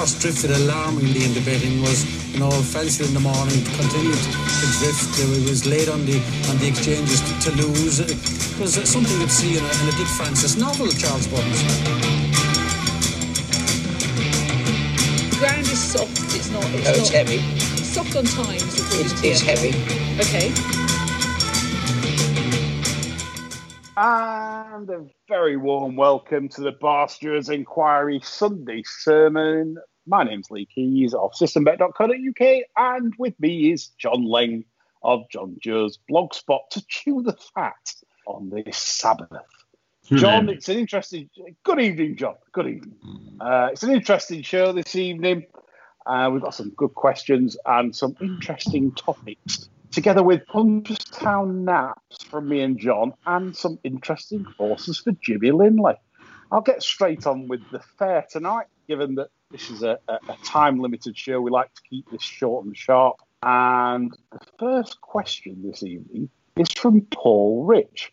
horse drifted alarmingly in the betting was, you know, fancy in the morning, continued to drift. It was late on the on the exchanges to, to lose. It was something you'd see in a, in a Dick Francis novel, Charles Burns. The ground is soft. It's not. It's No, not heavy. It's soft on times. It's, it's heavy. Okay. And a very warm welcome to the Barsters Inquiry Sunday sermon. My name's Lee Keys of systembet.co.uk, and with me is John Lang of John Joe's Blogspot to chew the fat on this Sabbath. John, it's an interesting. Good evening, John. Good evening. Uh, it's an interesting show this evening. Uh, we've got some good questions and some interesting topics, together with Punchestown naps from me and John, and some interesting horses for Jimmy Linley. I'll get straight on with the fair tonight, given that this is a, a, a time limited show. We like to keep this short and sharp. And the first question this evening is from Paul Rich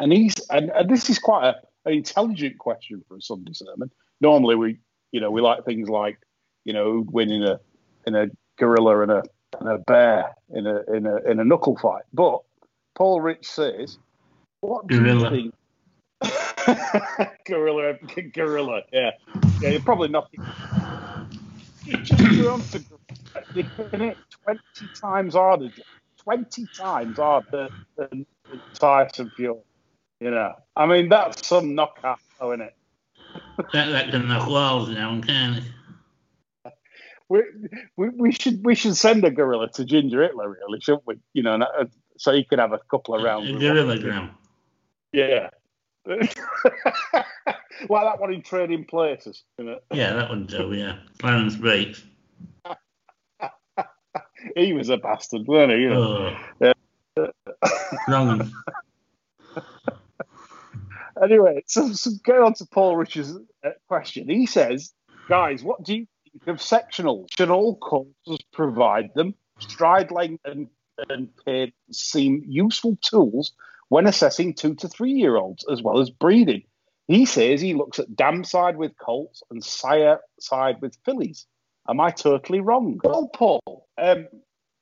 and he's and, and this is quite a, an intelligent question for a Sunday sermon. Normally, we you know we like things like you know who'd win in a in a gorilla and a and a bear in a in a in a knuckle fight. But Paul Rich says, "What do Gorilla. you think?" gorilla, gorilla, yeah, yeah. You're probably not. Just on to gorilla. It twenty times harder. Twenty times harder than Tyson Fury. You know, I mean, that's some knockout, though, isn't it? That, that can knock walls down, can it? We, we, we should we should send a gorilla to Ginger Hitler, really, shouldn't we? You know, uh, so he can have a couple of rounds. A gorilla gram. Yeah. well, that one in trading places. Yeah, that would do, yeah. Clarence Beeks. He was a bastard, weren't he? You know? Oh. Wrong. Anyway, so, so going on to Paul Rich's uh, question. He says, guys, what do you think of sectionals? Should all courses provide them? Stride length and, and paid seem useful tools when assessing two to three year olds as well as breeding. He says he looks at dam side with colts and sire side with fillies. Am I totally wrong? Well, Paul, um,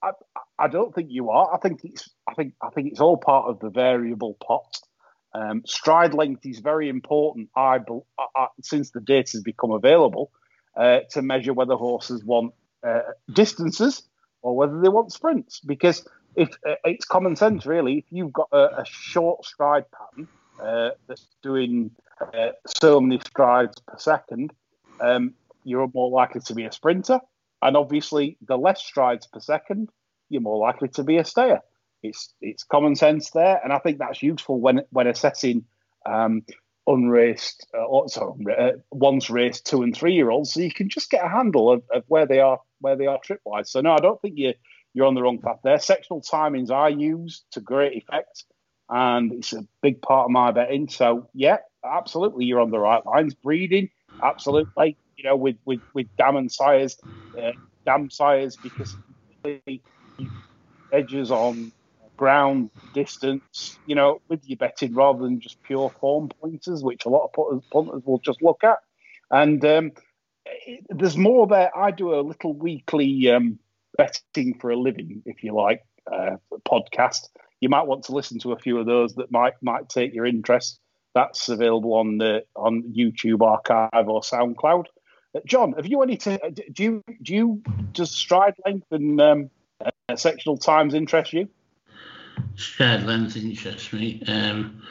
I, I don't think you are. I think it's I think I think it's all part of the variable pot. Um, stride length is very important. I, I, since the data has become available uh, to measure whether horses want uh, distances or whether they want sprints. Because uh, it's common sense, really, if you've got a, a short stride pattern uh, that's doing uh, so many strides per second, um, you're more likely to be a sprinter. And obviously, the less strides per second, you're more likely to be a stayer. It's it's common sense there, and I think that's useful when when assessing um, unraced, uh, or, sorry, uh, once raced two and three year olds, so you can just get a handle of, of where they are where they are trip wise. So no, I don't think you you're on the wrong path there. Sectional timings are used to great effect, and it's a big part of my betting. So yeah, absolutely, you're on the right lines. Breeding, absolutely. You know, with with with dam and sires, uh, dam sires because edges on ground distance, you know, with your betting rather than just pure form pointers, which a lot of punters, punters will just look at. And um, it, there's more there. I do a little weekly um, betting for a living, if you like, uh, podcast. You might want to listen to a few of those that might might take your interest. That's available on the on YouTube archive or SoundCloud. Uh, John, have you any? T- do you do you does stride length and um, uh, sectional times interest you? Stride length interests me. Um,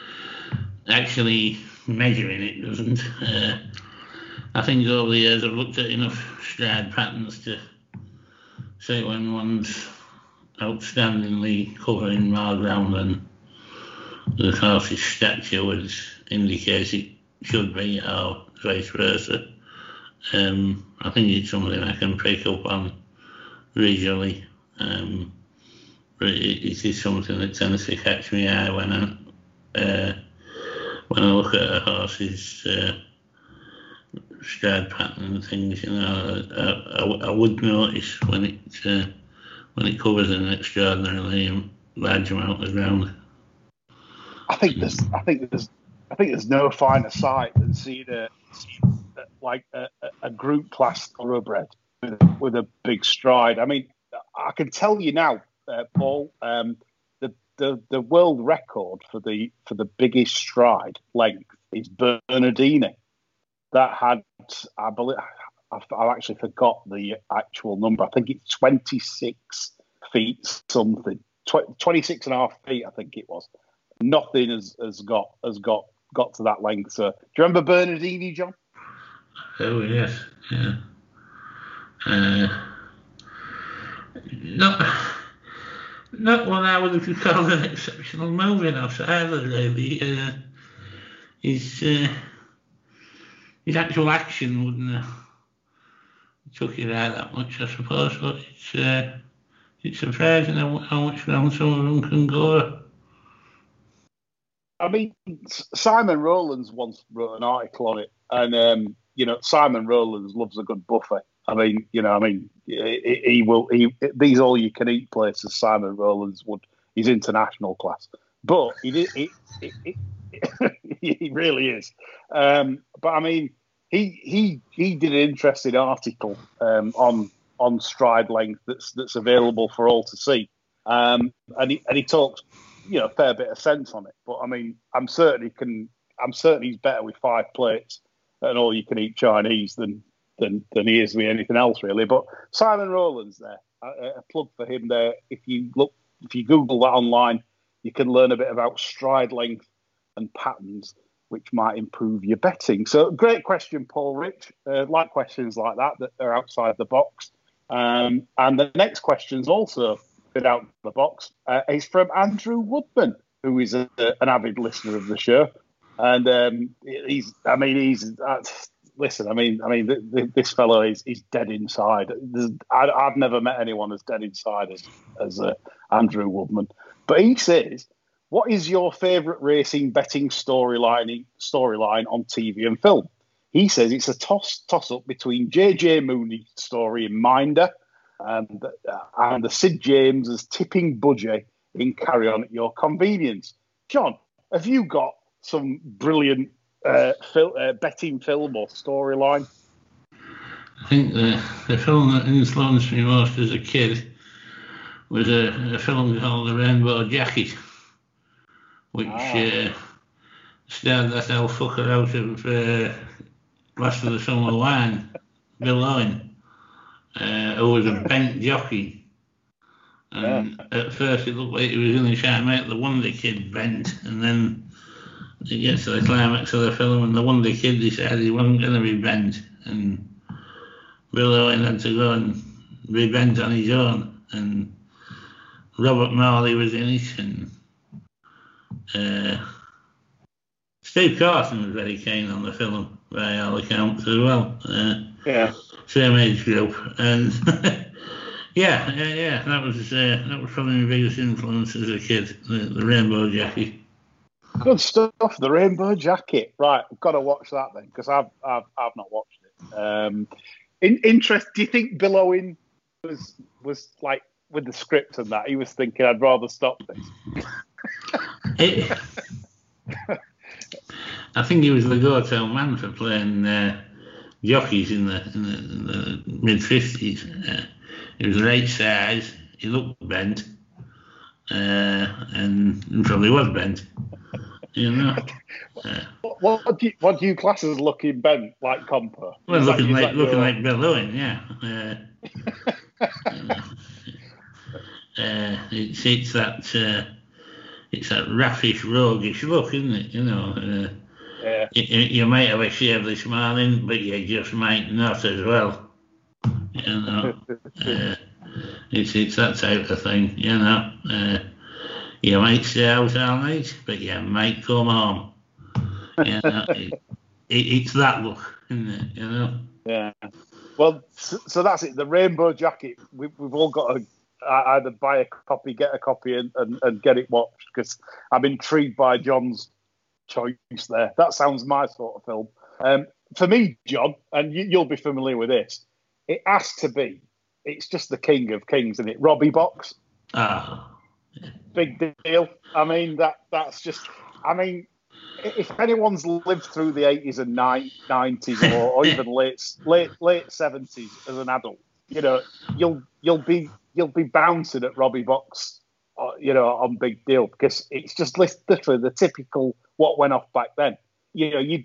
actually, measuring it doesn't. Uh, I think over the years I've looked at enough stride patterns to say when one's outstandingly covering more ground than the horse's stature would indicate it should be, or vice versa. Um, I think it's something I can pick up on visually. Um, but it, it is something that tends to catch my eye when I uh, when I look at a horse's uh, stride pattern and things. You know, I, I, I would notice when it uh, when it covers an extraordinarily large amount of ground. I think there's, I think there's, I think there's no finer sight than seeing a, like a, a group class thoroughbred with, with, a big stride. I mean, I can tell you now, uh, Paul, um, the, the the world record for the for the biggest stride length is Bernardini. That had, I believe, I've, actually forgot the actual number. I think it's 26 feet something, Tw- 26 and a half feet, I think it was. Nothing has, has got has got got to that length. So, do you remember Bernardini, John? Oh yes, yeah. Uh, not not one I would have called an exceptional moving off either. Really, uh, his uh, his actual action wouldn't have took it out that much, I suppose. But it's uh, it's surprising how, much round some of them can go. I mean, Simon Rowlands once wrote an article on it, and um, you know, Simon Rowlands loves a good buffet. I mean, you know, I mean, he, he will. He these all you can eat places. Simon Rowlands would. He's international class, but he he, he, he really is. Um, but I mean, he he he did an interesting article um, on on stride length that's that's available for all to see, um, and he and he talks you know a fair bit of sense on it. But I mean, I'm certain he can. I'm certain he's better with five plates and all you can eat Chinese than than than he is with anything else really. But Simon Rowlands there, a, a plug for him there. If you look, if you Google that online, you can learn a bit about stride length and patterns, which might improve your betting. So, great question, Paul Rich. Uh, like questions like that that are outside the box. Um, and the next question is also bit out of the box. Uh, is from Andrew Woodman, who is a, an avid listener of the show, and um, he's. I mean, he's. Uh, listen, I mean, I mean, th- th- this fellow is dead inside. I, have never met anyone as dead inside as as uh, Andrew Woodman, but he says. What is your favourite racing betting storyline storyline on TV and film? He says it's a toss toss up between JJ Mooney story in Minder and, uh, and the Sid James as tipping budgie in Carry On at Your Convenience. John, have you got some brilliant uh, fil- uh, betting film or storyline? I think the, the film that influenced me most as a kid was a, a film called The Rainbow Jacket, which ah. uh, starred that old fucker out of uh, Last of the Summer Wine, Bill Owen uh, who was a bent jockey. And yeah. at first it looked like he was going to try to make the Wonder Kid bent, and then it gets to the climax of the film, and the Wonder Kid decided he wasn't going to be bent, and Bill Owen had to go and be bent on his own, and Robert Morley was in it, and uh, Steve Carson was very keen on the film by all accounts as well. Uh, yeah same age group, and yeah, yeah, yeah, that was uh, that was probably my biggest influence as a kid, the, the Rainbow Jacket. Good stuff, the Rainbow Jacket. Right, I've got to watch that then because I've, I've I've not watched it. Um, in, interest? Do you think Bill Owen was was like with the script and that he was thinking I'd rather stop this? It, I think he was the go-to man for playing. Uh, jockeys in the, in the, in the mid 50s. Uh, he was right size, he looked bent, uh, and probably was bent. You know. What, what, do you, what do you class as looking bent, like Compo? Well, looking like, like looking your... like Bill Owen, yeah. Uh, uh, it's it's that uh, it's that raffish, roguish look, isn't it? You know. Uh, yeah. You, you might have a shave this morning, but you just might not as well. You know, uh, it's it's that type of thing. You know, uh, you might stay out all night, but you might come home. You know, it, it, it's that look, isn't it? You know. Yeah. Well, so, so that's it. The rainbow jacket. We, we've all got to either buy a copy, get a copy, and, and, and get it watched because I'm intrigued by John's choice there. That sounds my sort of film. Um, for me, John, and you, will be familiar with this, it has to be. It's just the king of kings, isn't it? Robbie Box. Ah. Big deal. I mean, that that's just. I mean, if anyone's lived through the 80s and 90s or, or even late late late 70s as an adult, you know, you'll you'll be you'll be bouncing at Robbie Box, uh, you know, on Big Deal because it's just literally the typical what went off back then. You know, you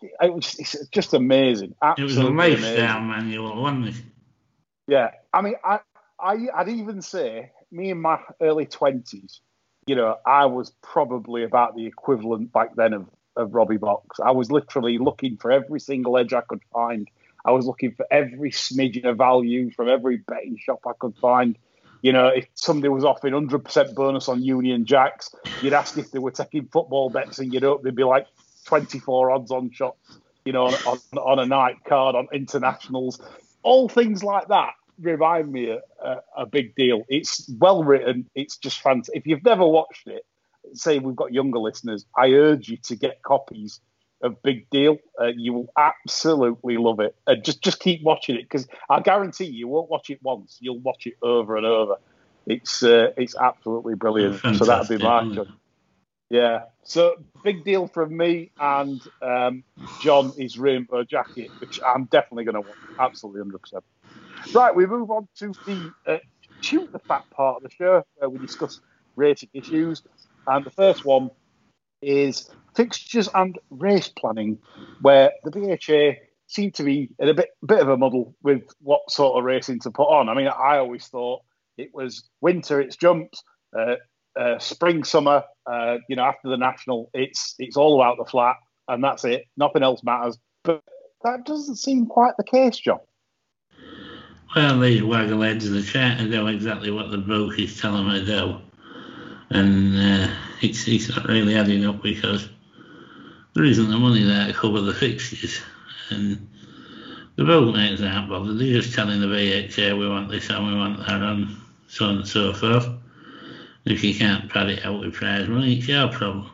it was it's just amazing. It was a lifestyle manual, wasn't it? Yeah, I mean, I, I I'd even say me in my early twenties you know, I was probably about the equivalent back then of, of Robbie Box. I was literally looking for every single edge I could find. I was looking for every smidgen of value from every betting shop I could find. You know, if somebody was offering 100% bonus on Union Jacks, you'd ask if they were taking football bets and you'd hope they'd be like 24 odds on shots, you know, on, on, a night card, on internationals, all things like that remind me a, a, a, big deal. It's well written. It's just fantastic. If you've never watched it, say we've got younger listeners, I urge you to get copies of Big Deal. Uh, you will absolutely love it. Uh, just just keep watching it because I guarantee you, you won't watch it once. You'll watch it over and over. It's uh, it's absolutely brilliant. so that'd be my job. Yeah. So big deal from me and um, John is Rainbow Jacket, which I'm definitely going to watch. Absolutely, hundred percent. Right, we move on to the uh, shoot the fat part of the show where we discuss racing issues. And the first one is fixtures and race planning, where the BHA seem to be in a bit bit of a muddle with what sort of racing to put on. I mean, I always thought it was winter, it's jumps, uh, uh, spring, summer. Uh, you know, after the national, it's it's all about the flat, and that's it. Nothing else matters. But that doesn't seem quite the case, John. Well, these waggle-heads in the chat and know exactly what the book is telling me to do. And uh, it's, it's not really adding up because there isn't the money there to cover the fixtures. And the book makes aren't bothered. They're just telling the BHA we want this and we want that and so on and so forth. If you can't pad it out with prize money, it's your problem.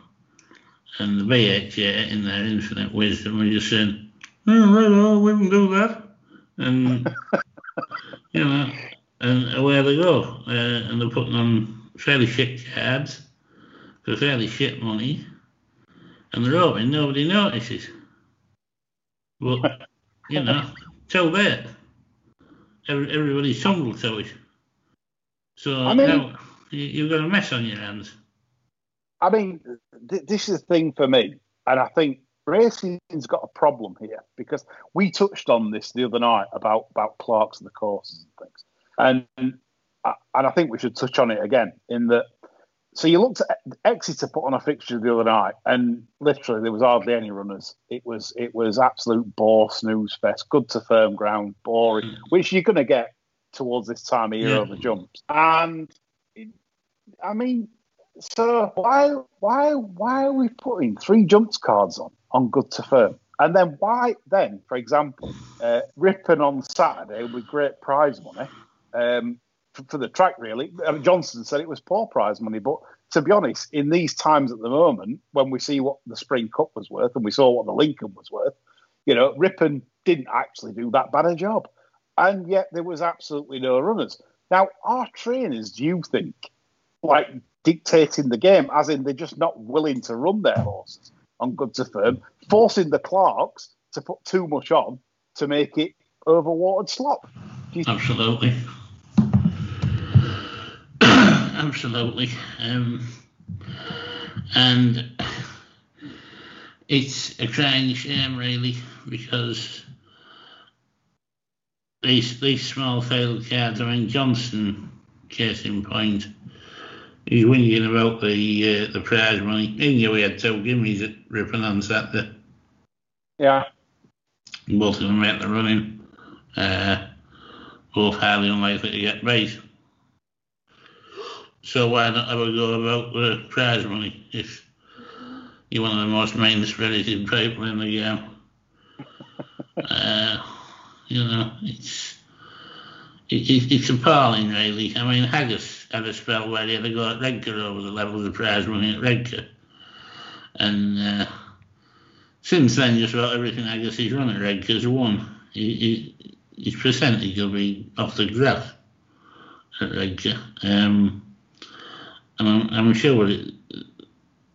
And the BHA, in their infinite wisdom, are just saying, oh, well, we can do that. And you know, and away they go. Uh, and they're putting on fairly shit cards for fairly shit money, and they're hoping nobody notices. But, you know, tell that. Every, everybody's tumbled to it. So I mean, now you've got a mess on your hands. I mean, th- this is the thing for me, and I think racing's got a problem here because we touched on this the other night about about clerks and the courses and things, and and I think we should touch on it again in that. So you looked at Exeter put on a fixture the other night, and literally there was hardly any runners. It was it was absolute bore snooze fest, good to firm ground, boring, mm. which you're going to get towards this time of year yeah. over jumps. And it, I mean, so why why why are we putting three jumps cards on? on good to firm. And then why then, for example, uh, on Saturday with great prize money um, for, for, the track, really. I mean, Johnston said it was poor prize money, but to be honest, in these times at the moment, when we see what the Spring Cup was worth and we saw what the Lincoln was worth, you know, Ripon didn't actually do that bad a job. And yet there was absolutely no runners. Now, our trainers, do you think, like dictating the game, as in they're just not willing to run their horses? on good to firm, forcing the clerks to put too much on to make it overwatered slop. Absolutely. Absolutely. Um, and it's a crying shame, really, because these these small failed cards. I mean, Johnston, case in point, he's whinging about the uh, the prize money. He knew he had two gimmies at Ripon on Saturday. Yeah. Both of them make the running. Uh, both highly unlikely to get race. So why not have a go about the prize money if you're one of the most mean-spirited people in the game? uh, you know, it's it, it's appalling, really. I mean, Haggas had a spell where he had to go at Redcar over the level of the prize money at Redcar. And uh, since then, just about everything Haggas he's run at Redcar's won. He, he, his percentage will be off the graph at Redcar. Um, and I'm, I'm sure it,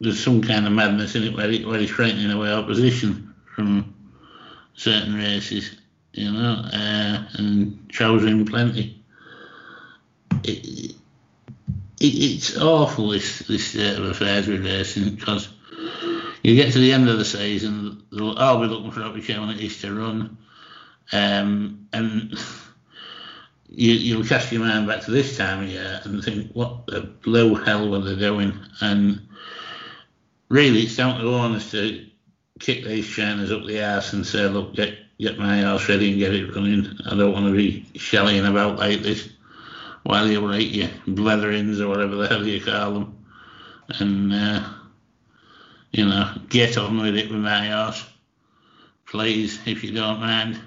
there's some kind of madness in it where, he, where he's frightening away opposition from certain races, you know, uh, and choosing plenty. It, it, it's awful this this state of affairs with racing because you get to the end of the season, they'll all be looking for opportunities to run, um, and you, you'll cast your mind back to this time of year and think, what the blue hell were they doing? And really, it's down to owners to kick these trainers up the arse and say, look, get get my house ready and get it running. I don't want to be shelling about like this while you write your bletherings or whatever the hell you call them. And, uh, you know, get on with it with my house. Please, if you don't mind.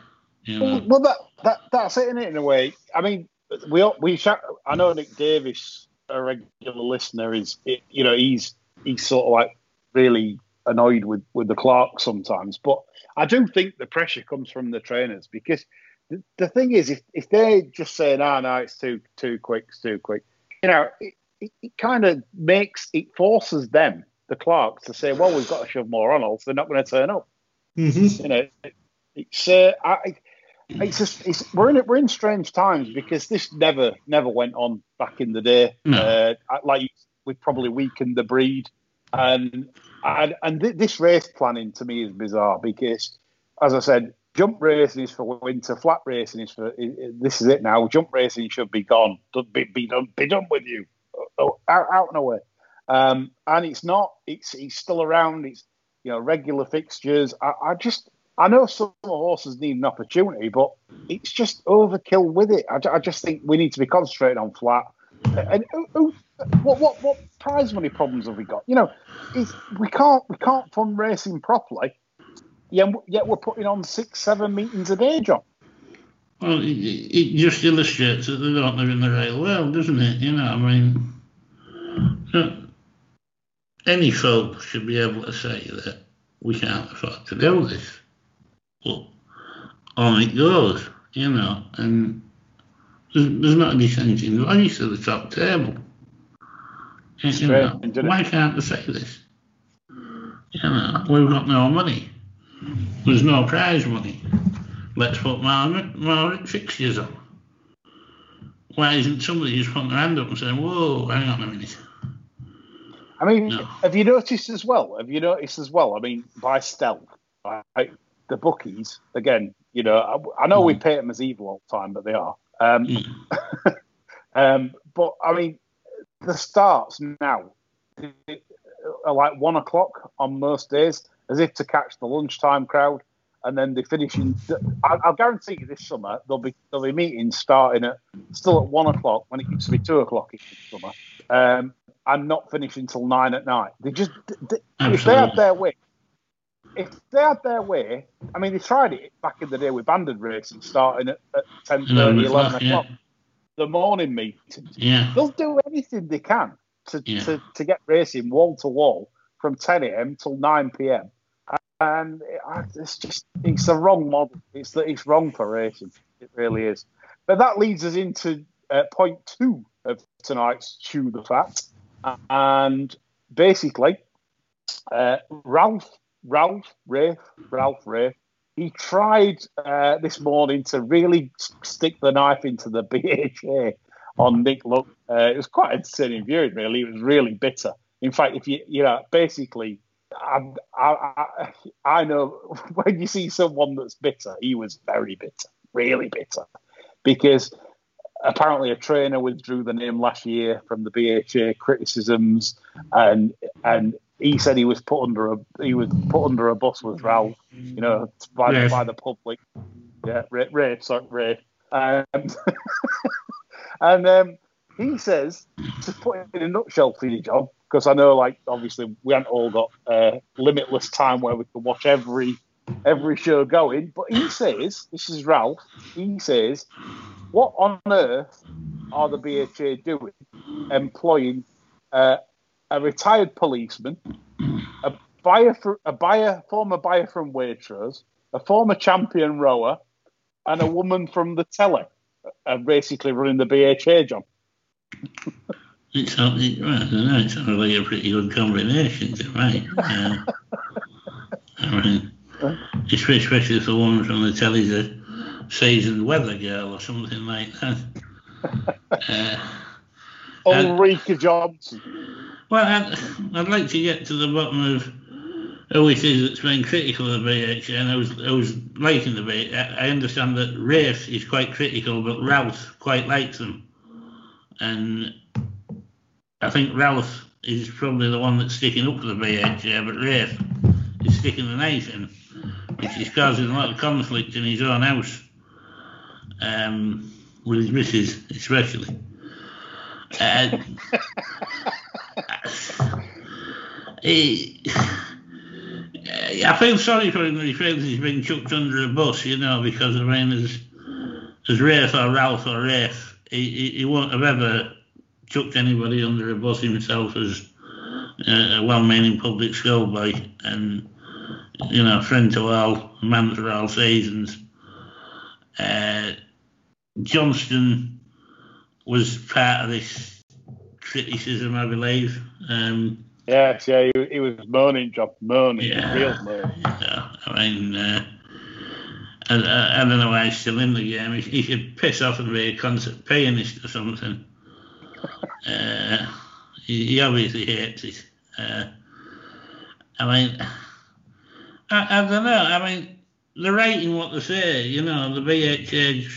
You know. Well, that, that that's it, it? In a way, I mean, we all- we shout, I know Nick Davis, a regular listener, is you know he's he's sort of like really annoyed with with the clerk sometimes, but I do think the pressure comes from the trainers because the, the thing is, if if they're just saying, "Ah, no, it's too too quick, it's too quick," you know, it, it, it kind of makes it forces them, the clerks, to say, "Well, we've got to shove more on, else they're not going to turn up." you know, it's uh, I, it's just it's we're in we're in strange times because this never never went on back in the day. No. Uh, like we probably weakened the breed, and and, and th- this race planning to me is bizarre because, as I said, jump racing is for winter, flat racing is for i- i- this is it now. Jump racing should be gone, be, be done, be done with you, Oh, out, out and away. Um, and it's not. It's it's still around. It's you know regular fixtures. I, I just I know some horses need an opportunity, but it's just overkill with it. I, I just think we need to be concentrating on flat. And who, who, what what what prize money problems have we got? You know, we can't we can't fund racing properly. Yet, yet we're putting on six seven meetings a day, John. Well, it, just illustrates that they don't live in the real world, doesn't it? You know, I mean, any folk should be able to say that we can't afford to do this. On it goes, you know, and there's, there's not a dissenting voice at the top table. You know, why can't they say this? You know, we've got no money. There's no prize money. Let's put more, more fixtures on. Why isn't somebody just putting their hand up and saying, whoa, hang on a minute? I mean, No. have you noticed as well? Have you noticed as well? I mean, by stealth, right, the bookies again. You know, I, I know we pay them as evil all the time, but they are. Um, Mm. um, but I mean, the starts now are like one o'clock on most days, as if to catch the lunchtime crowd, and then they finish in. I, I'll guarantee you this summer there'll be there'll be meetings starting at still at one o'clock when it used to be two o'clock in the summer, um, and not finishing until nine at night. They just they, if they had Absolutely. their way. If they had their way, I mean, they tried it back in the day with banded racing, starting at, at 10 11 11 o'clock, o'clock. yeah. The morning meetings Yeah. they'll do anything they can to, Yeah. to, to get racing wall to wall from 10 a.m. till 9 p.m. And it's just it's the wrong model. It's the, it's wrong for racing. It really is. But that leads us into uh, point two of tonight's chew the fat, and basically, uh, Ralph Ralph Rafe Ralph Rafe. He tried uh, this morning to really stick the knife into the BHA on Nick Luck. Uh, it was quite entertaining viewing, really. It was really bitter. In fact, if you, you know, basically, I, I, I know when you see someone that's bitter, he was very bitter, really bitter, because apparently a trainer withdrew the name last year from the BHA criticisms, and and he said he was put under a he was put under a bus with Ralph, you know, by the, Yes. by the public. Yeah, Ray, Ray sorry, Ray. Um, and um, he says, to put it in a nutshell for you, John, because I know, like, obviously, we haven't all got uh, limitless time where we can watch every every show going. But he says, this is Ralph. He says, what on earth are the BHA doing, employing uh, a retired policeman, a buyer, for, a buyer, former buyer from Waitrose, a former champion rower, and a woman from the telly, uh, basically running the BHA, job? It's not, it, well, I don't know, it's not really a pretty good combination me. Uh, I mean, especially for one from the telly's a seasoned weather girl or something like that. Uh, Ulrika Jonsson. well, I'd, I'd like to get to the bottom of who it is that's been critical of BHA, and I was, I was liking the BHA. I understand that Rafe is quite critical, but Ralph quite likes them. And I think Ralph is probably the one that's sticking up for the BHA, but Rafe is sticking the knife in, which causing a lot of conflict in his own house, um, with his missus especially. Uh, he, I feel sorry for him that he feels he's been chucked under a bus, you know, because I mean, as as Rafe or Ralph or Rafe, he, he, he won't have ever chucked anybody under a bus himself as uh, a well-meaning public schoolboy and you know, friend to all, man for all seasons. Uh, Johnston was part of this criticism, I believe. Um, Yes, yeah, he, he was moaning, John, moaning, Yeah. real moaning. Yeah, I mean, uh, I, I, I don't know why he's still in the game. He, he should piss off and be a concert pianist or something. uh, he, he obviously hates it. Uh, I mean, I, I don't know. I mean, they're what they say. You know, the BHA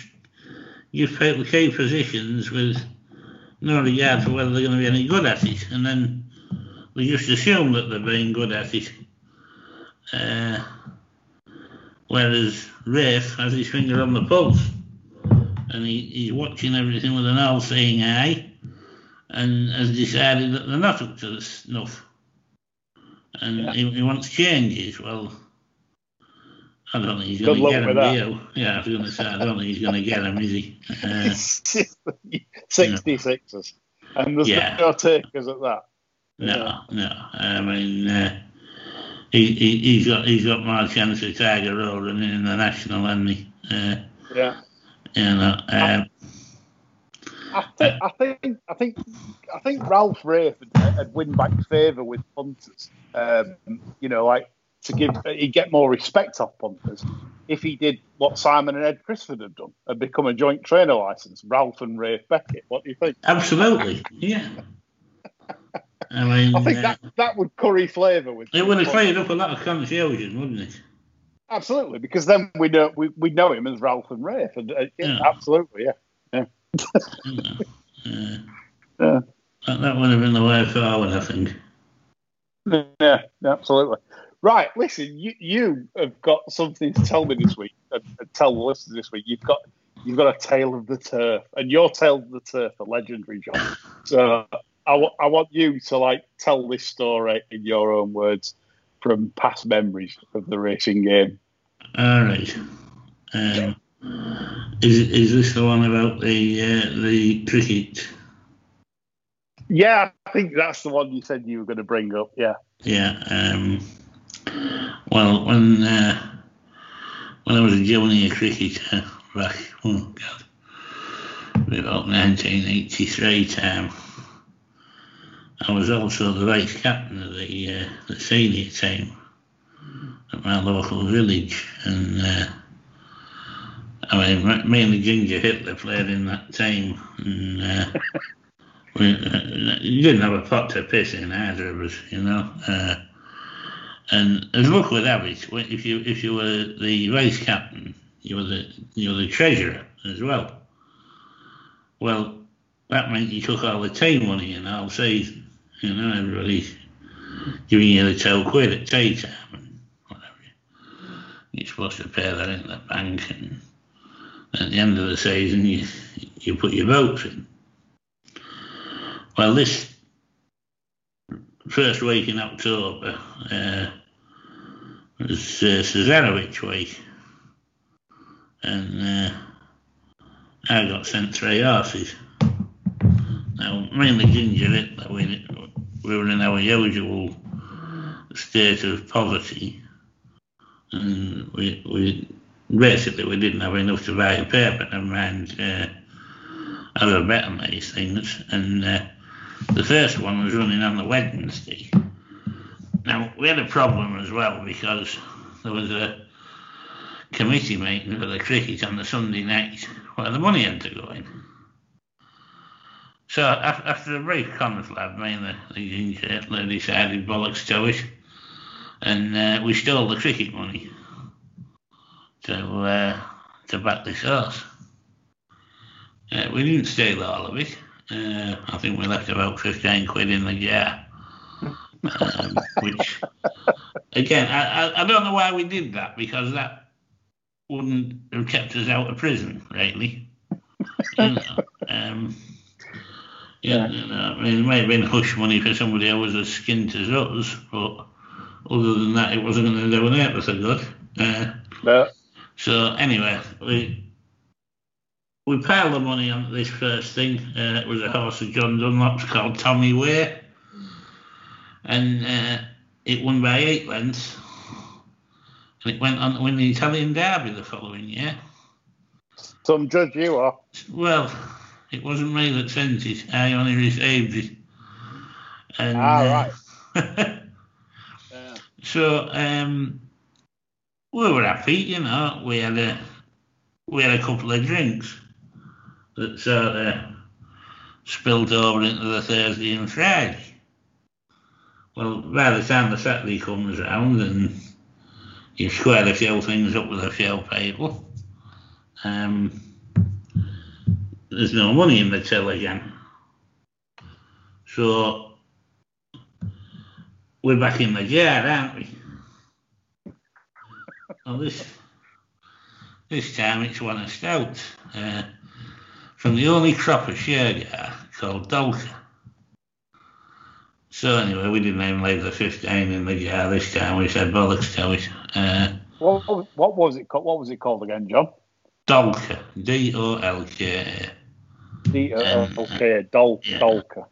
give people key positions with no regard for whether they're going to be any good at it, and then we just assume that they're being good at it. Uh, whereas Rafe has his finger on the pulse and he, he's watching everything with an all seeing eye and has decided that they're not up to the snuff. And Yeah. he, he wants changes. Well, I don't think he's going to get him. with that. do you? Yeah, I was going to say, I don't think he's going to get him, is he? Uh, 66ers. And there's Yeah. no takers at that. No, no. I mean, uh, he, he he's got he's got more chance of Tiger Roll running in the national, hasn't he? Uh, Yeah. you know, um, I think, I think, I think, I think Ralph Rafe had, had win back favour with punters. Um, you know, like to give, he'd get more respect off punters if he did what Simon and Ed Crisford had done and become a joint trainer license. Ralph and Rafe Beckett. What do you think? absolutely, yeah. I mean, I think uh, that that would curry flavour with. it would have cleared up a lot of confusion, wouldn't it? Absolutely, because then we know we, we know him as Ralph and Rafe, and uh, yeah, Yeah. absolutely, yeah. You know, uh, Yeah. that, that would have been the way forward, I think. Yeah, absolutely. Right, listen, you you have got something to tell me this week, and, and tell the listeners this week. You've got you've got a tale of the turf, and your tale of the turf are legendary, John. So I wa- I want you to like tell this story in your own words from past memories of the racing game. All right. Um, is is this the one about the uh, the cricket? Yeah, I think that's the one you said you were going to bring up. Yeah, Yeah. Um, well, when uh, when I was a junior cricketer back, oh God, about 1983 time, I was also the vice captain of the uh, the senior team at my local village, and uh, I mean, me and Ginger Hitler played in that team, and. Uh, we, uh, you didn't have a pot to piss in either of us, you know. And as luck would have it, if you if you were the race captain, you were the you were the treasurer as well. Well, that meant you took all the team money in all season. You know, everybody's giving you the twelve quid at tea time and whatever. You're supposed to pay that in the bank, and at the end of the season, you you put your votes in. Well, this first week in October uh, was uh, week, and uh, I got sent three horses. Now, mainly Ginger Hitler, we, we were in our usual state of poverty, and we, we basically we didn't have enough to buy a paper, never mind uh, have a bet on these things, and uh, the first one was running on the Wednesday. Now, we had a problem as well because there was a committee meeting for the cricket on the Sunday night where the money had to go in. So after a brief conflab, me and the, the ginger decided bollocks to it, and uh, we stole the cricket money to uh, to back this horse. Uh, we didn't steal all of it. Uh, I think we left about 15 quid in the jar. Um, which, again, I, I, I, don't know why we did that because that wouldn't have kept us out of prison, really. you know, um, yeah, you know, I mean, it may have been hush money for somebody who was as skint as us, but other than that, it wasn't going to do an of good. Uh, no. So anyway, we we piled the money on this first thing. Uh, it was a horse of John Dunlop's called Tommy Way. And uh, it won by eight lengths. And it went on to win the Italian Derby the following year. Some judge you are. Well, it wasn't me that sent it. I only received it. And, ah, right. Uh, yeah. So um, we were happy, you know. We had a we had a couple of drinks that sort of spilled over into the Thursday and Friday. Well, by the time the Saturday comes round and you've squared a few things up with a few people, um, there's no money in the till again. So we're back in the jar, aren't we? Well, this this time it's one of Stoute. Uh, from the only crop of Shergar called Dolka. So anyway, we didn't even leave the 15 in the jar this time. We said bollocks to it. Uh, what, what was it called? What was it called again, John? Dolka. D O L K. D O L K. Dol- yeah. Dolka.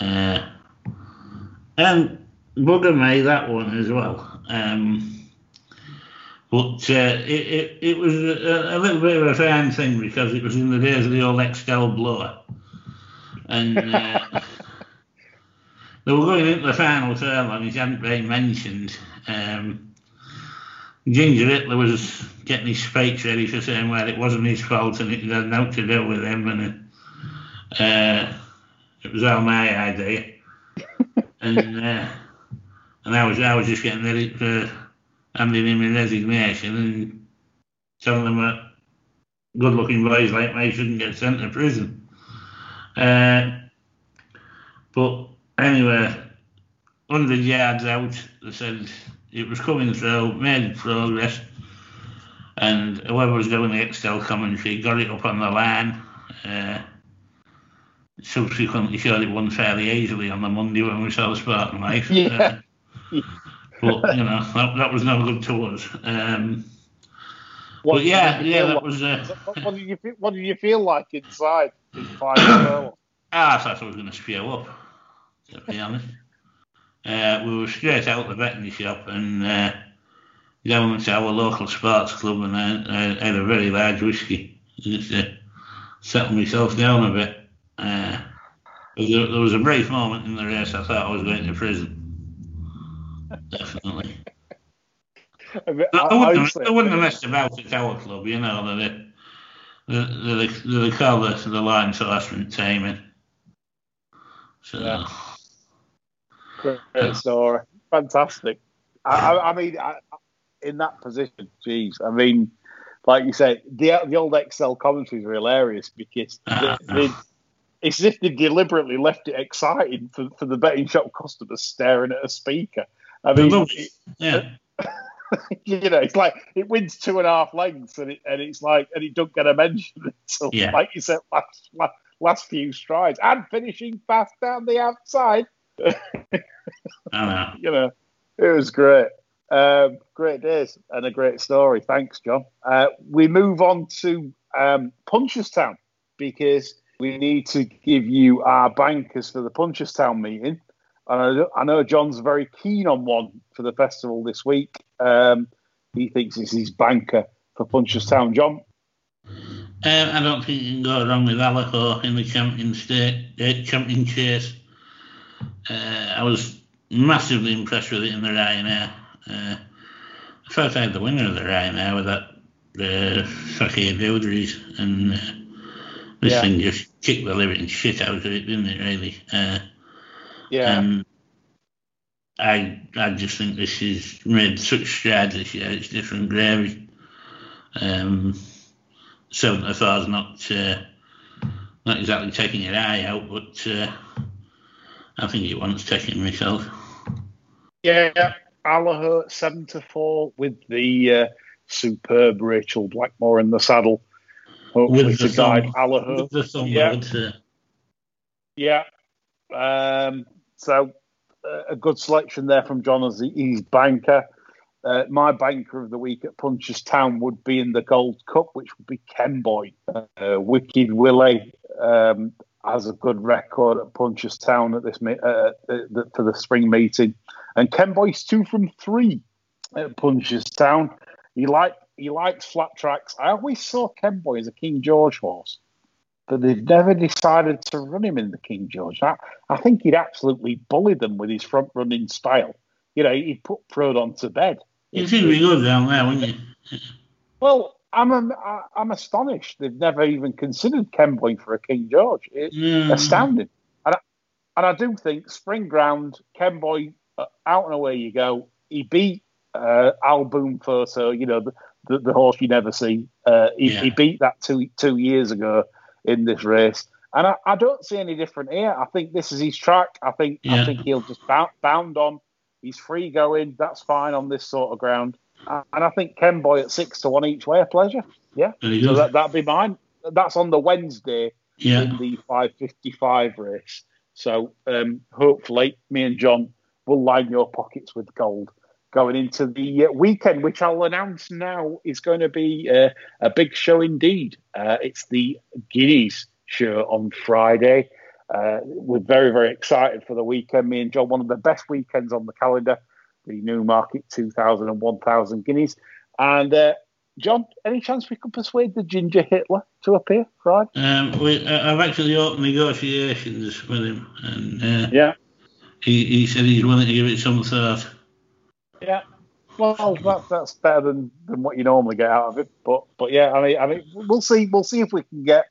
Uh, and bugger me that one as well. Um, but uh, it, it, it was a, a, little bit of a fine thing because it was in the days of the old Extel blower. And uh, they were going into the final term and it hadn't been mentioned. Um, Ginger Hitler was getting his speech ready for saying well it wasn't his fault and it had nothing to do with him and uh, it was all my idea. and uh, and I was I was just getting ready to handing him a resignation and telling them that good looking boys like me shouldn't get sent to prison. Uh, but anyway, 100 yards out, they said it was coming through, made progress, and whoever was doing the Extel commentary got it up on the line. Uh, subsequently showed it won fairly easily on the Monday when we saw the Sporting Life. Yeah. Uh, but you know that, that was no good to us. Um, but yeah, yeah, that like, was. Uh, what, did you feel, what did you feel like inside in ah, I thought I was going to spew up. To be honest, uh, we were straight out of the veterinary shop and uh, down to our local sports club, and I, I had a very large whiskey just to settle myself down a bit. Uh, there, there was a brief moment in the race I thought I was going to prison definitely. I, mean, I, I, wouldn't, I, wouldn't, have messed about at our club, you know. The the the the, the call the, the line harassment taming. So. Yeah. Great story, fantastic. I, I mean, in that position, geez, I mean, like you say, the the old Extel commentaries are hilarious because they, they, it's as if they deliberately left it exciting for, for the betting shop customers staring at a speaker. I mean, yeah. you know, it's like it wins two and a half lengths, and it and it's like and it don't get a mention until, yeah. like you said, last, last, last few strides and finishing fast down the outside. know. You know, it was great. Um, great days and a great story. Thanks, John. Uh, we move on to um, Punchestown because we need to give you our bankers for the Punchestown meeting. And I, I know John's very keen on one for the festival this week. Um, he thinks it's his banker for Punchestown. John? Um, I don't think you can go wrong with Allaho in the champion state, uh, champion chase. uh, I was massively impressed with it in the Ryanair. Uh, I felt I had the winner of the Ryanair with that uh, Fakir D'Oudairies, and uh, this Yeah. thing just kicked the living shit out of it, didn't it? Really. Uh, Yeah. Um, I I just think this is made such strides this year. It's different gravy. Um, Seventy four is not uh, not exactly taking your eye out, but uh, I think it wants taking myself. Yeah, Allaho seven to four with the uh, superb Rachael Blackmore in the saddle. Hopefully With the to guide thumb. Allaho. With the thumb, Yeah. Would. Yeah. Um, so uh, a good selection there from John as his banker. Uh, my banker of the week at Punchestown would be in the Gold Cup, which would be Kemboy. Uh, Wicked Willie um, has a good record at Punchestown at this uh, uh, for the spring meeting, and Kemboy's two from three at Punchestown. He like he likes flat tracks. I always saw Kemboy as a King George horse but they've never decided to run him in the King George. I, I think he'd absolutely bully them with his front running style. You know, he'd put Frodon to bed. You think we good down there, wouldn't you? Well, I'm I- I'm astonished they've never even considered Kemboy for a King George. It's Mm. astounding. And I, and I do think spring ground, Kemboy, uh, out and away you go. He beat uh, Al Boum Photo, you know, the, the, the horse you never see. Uh, he, Yeah. he beat that two two years ago in this race. And I, I don't see any different here. I think this is his track. I think I think he'll just bound, bound on. He's free going. That's fine on this sort of ground. And I think Kemboy at six to one each way, a pleasure. Yeah. So that, that'd be mine. That's on the Wednesday yeah. in the 555 race. So um, hopefully, me and John will line your pockets with gold going into the uh, weekend, which I'll announce now is going to be uh, a big show indeed. Uh, it's the Guineas show on Friday. Uh, we're very, very excited for the weekend. Me and John, one of the best weekends on the calendar, the Newmarket 2000 and 1000 Guineas. And uh, John, any chance we could persuade the Ginger Hitler to appear Friday? Um, we, I- I've actually opened negotiations with him, and uh, Yeah. he, he said he's willing to give it some thought. Yeah. Well, that, that's better than, than what you normally get out of it. But but yeah, I mean, I mean, we'll see. We'll see if we can get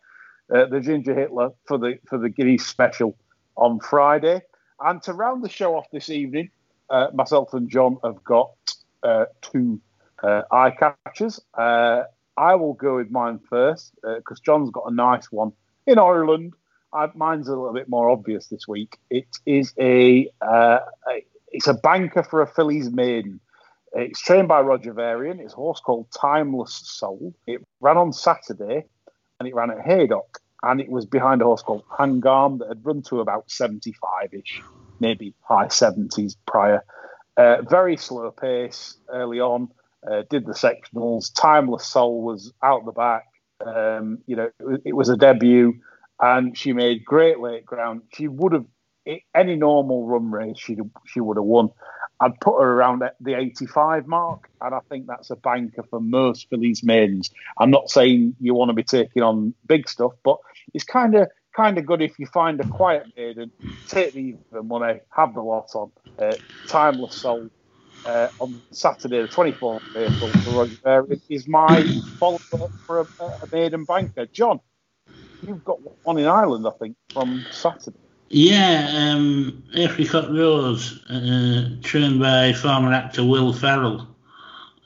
uh, the Ginger Hitler for the for the Guineas special on Friday. And to round the show off this evening, uh, myself and John have got uh, two uh, eye catchers. Uh, I will go with mine first because John's got a nice one in Ireland. I, mine's a little bit more obvious this week. It is a, uh, a it's a banker for a filly's maiden. It's trained by Roger Varian. It's a horse called Timeless Soul. It ran on Saturday and it ran at Haydock. And it was behind a horse called Hangam that had run to about 75 ish, maybe high 70s prior. Uh, very slow pace early on, uh, did the sectionals. Timeless Soul was out the back. Um, you know, it, it was a debut and she made great late ground. She would have, any normal run race, she she would have won. I'd put her around the 85 mark, and I think that's a banker for most fillies maidens. I'm not saying you want to be taking on big stuff, but it's kind of kind of good if you find a quiet maiden, take the even money, have the lot on. Uh, Timeless Soul uh, on Saturday, the 24th of April, for is my follow up for a, a maiden banker. John, you've got one in Ireland, I think, from Saturday. Yeah, um, Rose, uh, trained by former actor Will Ferrell.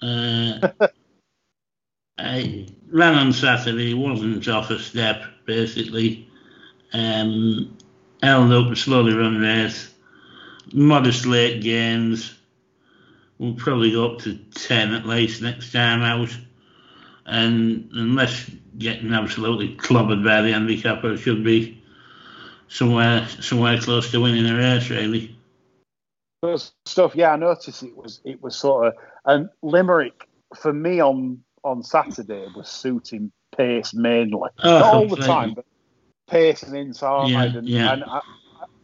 Uh, I ran on Saturday, wasn't off a step, basically. Um, held up a slowly run race, modest late gains. We'll probably go up to 10 at least next time out. And unless getting absolutely clobbered by the handicapper, should be somewhere somewhere close to winning a race, really. Good stuff. Yeah, I noticed it was it was sort of and Limerick for me on on Saturday was suiting pace mainly, Oh, not all the time, but pace and inside. Yeah, and, yeah. and I,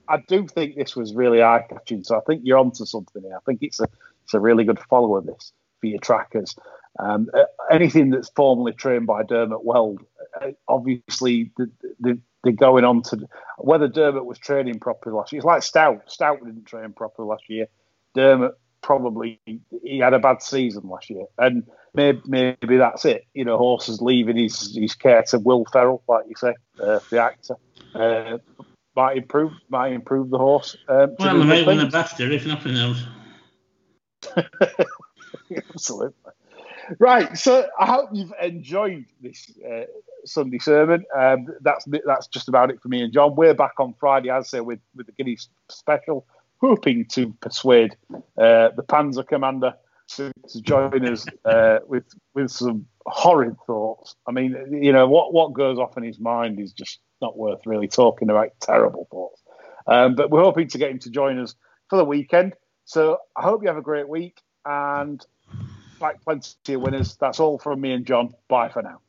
I do think this was really eye catching. So I think you're onto something here. I think it's a it's a really good follower this for your trackers. Um, uh, anything that's formally trained by Dermot Weld, uh, obviously the, the they're going on to whether Dermot was training properly last year. It's like Stoute. Stoute didn't train properly last year. Dermot probably he had a bad season last year, and maybe, maybe that's it. You know, horse is leaving his his care to Will Ferrell, like you say, uh, the actor. Uh, might improve, might improve the horse. Um, well, they might win a BAFTA if nothing else. Absolutely. Right, so I hope you've enjoyed this uh, Sunday sermon. Um, that's that's just about it for me and John. We're back on Friday, as I say, with with the Guinea special, hoping to persuade uh, the Panzer Commander to, to join us uh, with with some horrid thoughts. I mean, you know what what goes off in his mind is just not worth really talking about. Terrible thoughts. Um, but we're hoping to get him to join us for the weekend. So I hope you have a great week and like plenty of winners. That's all from me and John. Bye for now.